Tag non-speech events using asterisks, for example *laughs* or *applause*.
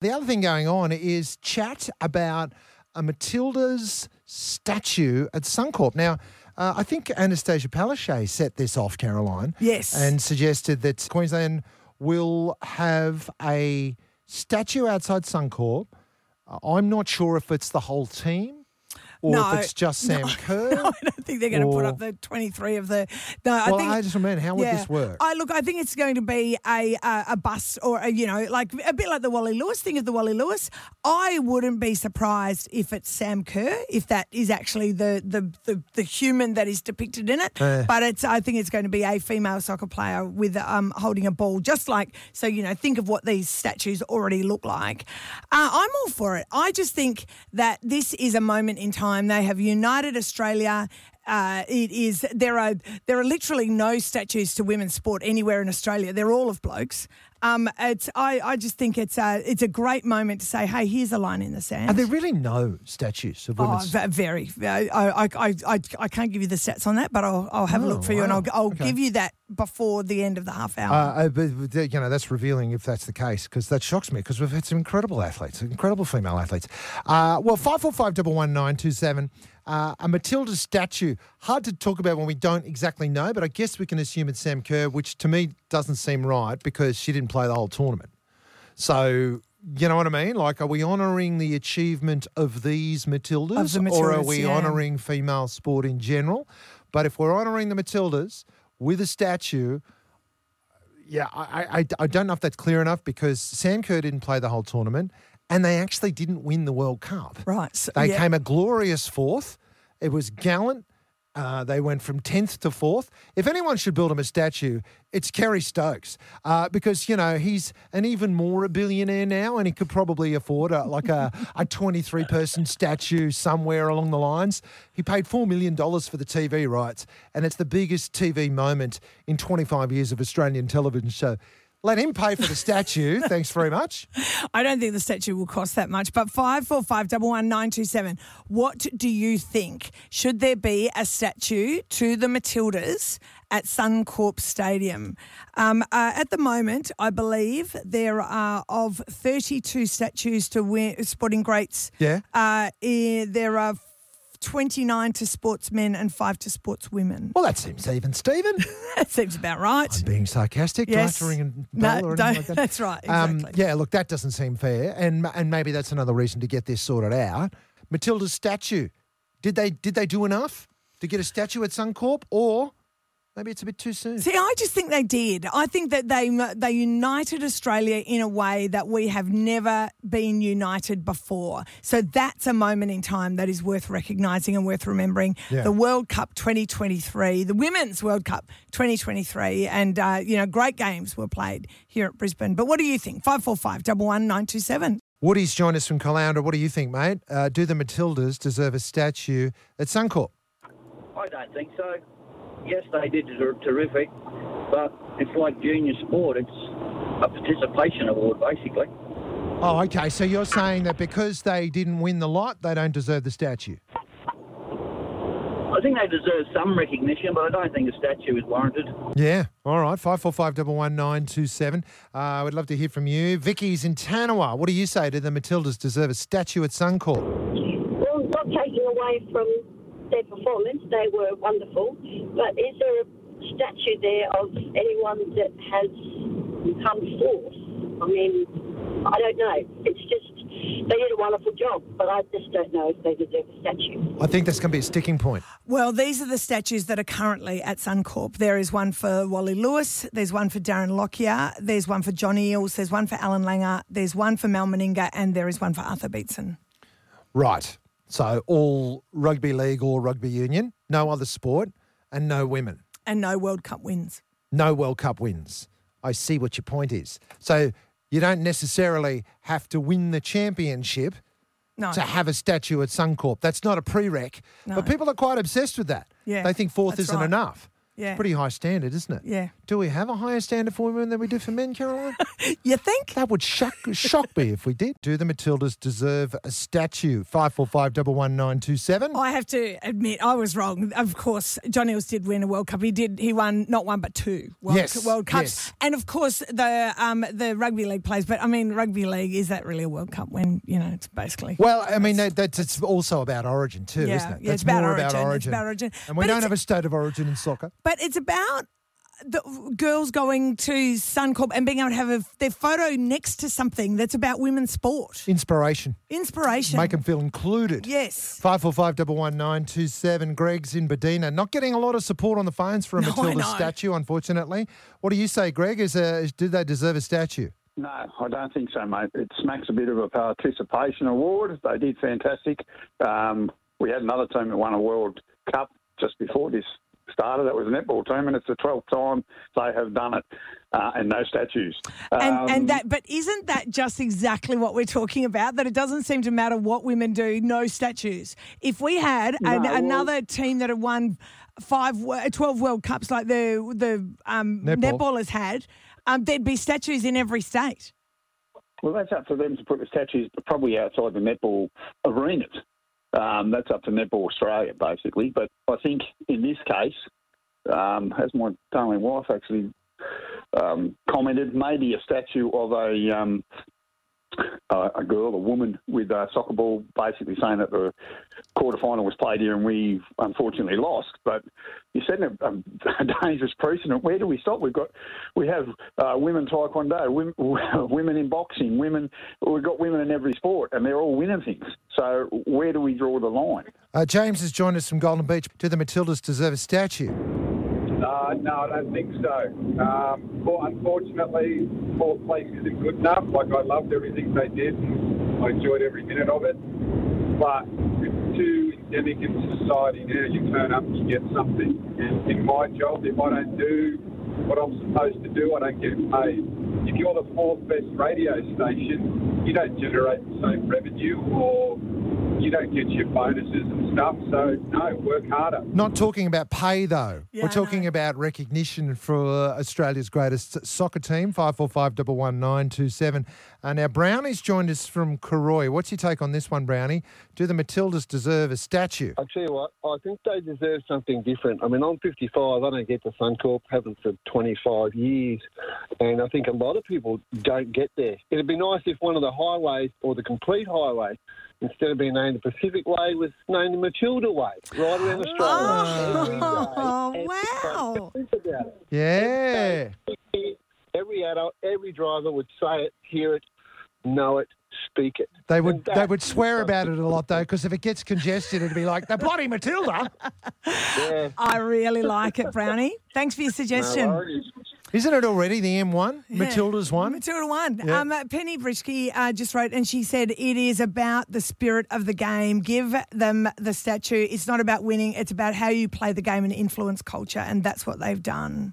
The other thing going on is chat about a Matilda's statue at Suncorp. Now, uh, I think Annastacia Palaszczuk set this off, Caroline. Yes. And suggested that Queensland will have a statue outside Suncorp. Uh, I'm not sure if it's the whole team or No, if it's just Sam *laughs* no, Kerr. No, I don't think they're going to put up the 23 of the. No, I well, think. I just remember, how would yeah. this work? I look. I think it's going to be a a, a bus or a, you know like a bit like the Wally Lewis thing of the Wally Lewis. I wouldn't be surprised if it's Sam Kerr if that is actually the the the, the human that is depicted in it. Uh. but it's I think it's going to be a female soccer player with um holding a ball, just like so you know think of what these statues already look like. Uh, I'm all for it. I just think that this is a moment in time. They have united Australia. Uh, it is there are there are literally no statues to women's sport anywhere in Australia. They're all of blokes. Um, it's I, I just think it's a it's a great moment to say, hey, here's a line in the sand. Are there really no statues of women? Oh, very. I, I, I, I, I can't give you the stats on that, but I'll, I'll have a Oh, look for you and. I'll, I'll Okay. give you that before the end of the half hour. Uh, uh, but, you know, that's revealing if that's the case, because that shocks me, because we've had some incredible athletes, incredible female athletes. Uh, well, 545 uh, a Matilda statue, hard to talk about when we don't exactly know, but I guess we can assume it's Sam Kerr, which to me doesn't seem right because she didn't play the whole tournament. So, you know what I mean? Like, are we honouring the achievement of these Matildas, Of the or are we yeah. honouring female sport in general? But if we're honouring the Matildas with a statue, yeah, I, I, I don't know if that's clear enough because Sam Kerr didn't play the whole tournament and they actually didn't win the World Cup. right. So, They yeah. came a glorious fourth. It was gallant. Uh, they went from 10th to 4th. If anyone should build him a statue, it's Kerry Stokes uh, because, you know, he's an even more a billionaire now and he could probably afford a, like a, *laughs* a 23 person statue somewhere along the lines. He paid $4 million for the TV rights and it's the biggest TV moment in 25 years of Australian television. So let him pay for the statue. *laughs* Thanks very much. I don't think the statue will cost that much, but five four five double one nine two seven. What do you think? Should there be a statue to the Matildas at Suncorp Stadium? Um, uh, at the moment, I believe there are of thirty two statues to sporting greats. Yeah. Uh, eh, there are. 29 to sportsmen and 5 to sportswomen. Well, that seems even, Stephen. *laughs* That seems about right. I'm being sarcastic. Do I have Yes. to ring a No, or anything don't- like that? *laughs* that's right, Um, yeah, look, that doesn't seem fair, and and maybe that's another reason to get this sorted out. Matilda's statue. Did they did they do enough to get a statue at Suncorp, or maybe it's a bit too soon? See, I just think they did. I think that they they united Australia in a way that we have never been united before. So that's a moment in time that is worth recognising and worth remembering. Yeah. The World Cup 2023, the Women's World Cup 2023, and uh, you know great games were played here at Brisbane. But what do you think? Five four five double one nine two seven. Woody's joined us from Caloundra. What do you think, mate? Uh, do the Matildas deserve a statue at Suncorp? I don't think so. Yes, they did ter- terrific, but it's like junior sport. It's a participation award, basically. Oh, okay. So you're saying that because they didn't win the lot, they don't deserve the statue? I think they deserve some recognition, but I don't think a statue is warranted. Yeah. All right. Five four five double one nine two seven. Uh, I would love to hear from you. Vicky's in Tanawha. What do you say? Do the Matildas deserve a statue at Suncorp? Well, not taking away from their performance, they were wonderful. But is there a statue there of anyone that has come forth? I mean, I don't know. It's just they did a wonderful job, but I just don't know if they deserve a statue. I think that's going to be a sticking point. Well, these are the statues that are currently at Suncorp. There is one for Wally Lewis, there's one for Darren Lockyer, there's one for Johnny Eales, there's one for Allan Langer, there's one for Mal Meninga, and there is one for Arthur Beetson. Right. So all rugby league or rugby union, no other sport, and no women, And no World Cup wins. no World Cup wins. I see what your point is. So you don't necessarily have to win the championship No. to have a statue at Suncorp. That's not a prereq. No. But people are quite obsessed with that. Yeah, They think fourth isn't right. enough. Yeah. Pretty high standard, isn't it? Yeah. Do we have a higher standard for women than we do for men, Caroline? *laughs* You think? that would shock shock me if we did. Do the Matildas deserve a statue? Five four five double one nine two seven. I have to admit, I was wrong. Of course, John Eales did win a World Cup. He did. He won not one but two World, Yes, World Cups, yes. and of course the um, the rugby league plays. But I mean, rugby league is that really a World Cup when you know it's basically Well, I mean that, that's it's also about origin too, Yeah, isn't it? yeah, That's it's about more origin, about it's origin. about origin. And we But don't have a state of origin in soccer. But it's about the girls going to Suncorp and being able to have a, their photo next to something that's about women's sport. Inspiration. Inspiration. Make them feel included. Yes. Five four five double one nine two seven. Greg's in Buddina. Not getting a lot of support on the phones for a No, Matilda statue, unfortunately. What do you say, Greg? Is a, is, do they deserve a statue? No, I don't think so, mate. It smacks a bit of a participation award. They did fantastic. Um, we had another team that won a World Cup just before this started. That was a netball team, and it's the 12th time they have done it, uh, and no statues. And, Um, and that, but isn't that just exactly what we're talking about? That it doesn't seem to matter what women do, no statues. If we had an, well- another team that had won five, 12 World Cups like the the um, Netball. netballers had, um, there'd be statues in every state. Well, that's up to them to put the statues probably outside the netball arenas. Um, that's up to Netball Australia, basically. But I think in this case, um, as my darling wife actually um, commented, maybe a statue of a um, a, girl, a woman with a soccer ball, basically saying that the quarter final was played here and we unfortunately lost. But you're setting a, a dangerous precedent. Where do we stop? We've got we have uh, women taekwondo, women, *laughs* women in boxing, women. We've got women in every sport, and they're all winning things. So where do we draw the line? Uh, James has joined us from Golden Beach. Do the Matildas deserve a statue? Uh, no, I don't think so. Um, well, unfortunately, fourth place isn't good enough. Like, I loved everything they did. I enjoyed every minute of it. But it's too endemic in society now. You turn up, you get something. And in my job, if I don't do what I'm supposed to do, I don't get paid. If you're the fourth best radio station, you don't generate the same revenue or you don't get your bonuses and stuff. So, no, work harder. Not talking about pay though. Yeah, We're talking about recognition for Australia's greatest soccer team. Five four five double one nine two seven. Uh, now Brownie's joined us from Cooroy. What's your take on this one, Brownie? Do the Matildas deserve a statue? I'll tell you what, I think they deserve something different. I mean, I'm 55, I don't get to Suncorp, haven't for 25 years, and I think a lot of people don't get there. It'd be nice if one of the highways, or the complete highway, instead of being named the Pacific Way, was named the Matilda Way, right around Australia. Oh, *laughs* Every day, wow. Think about it. Yeah. Every adult, every driver would say it, hear it, know it, speak it. They would And they would swear about it a lot though, because if it gets congested, it'd be like the bloody Matilda. Yeah, *laughs* I really like it, Brownie. Thanks for your suggestion. worries. Isn't it already the M1? Matilda's one. Matilda one. Yeah. Um, Penny Brisky uh, just wrote, and she said it is about the spirit of the game. Give them the statue. It's not about winning. It's about how you play the game and influence culture, and that's what they've done.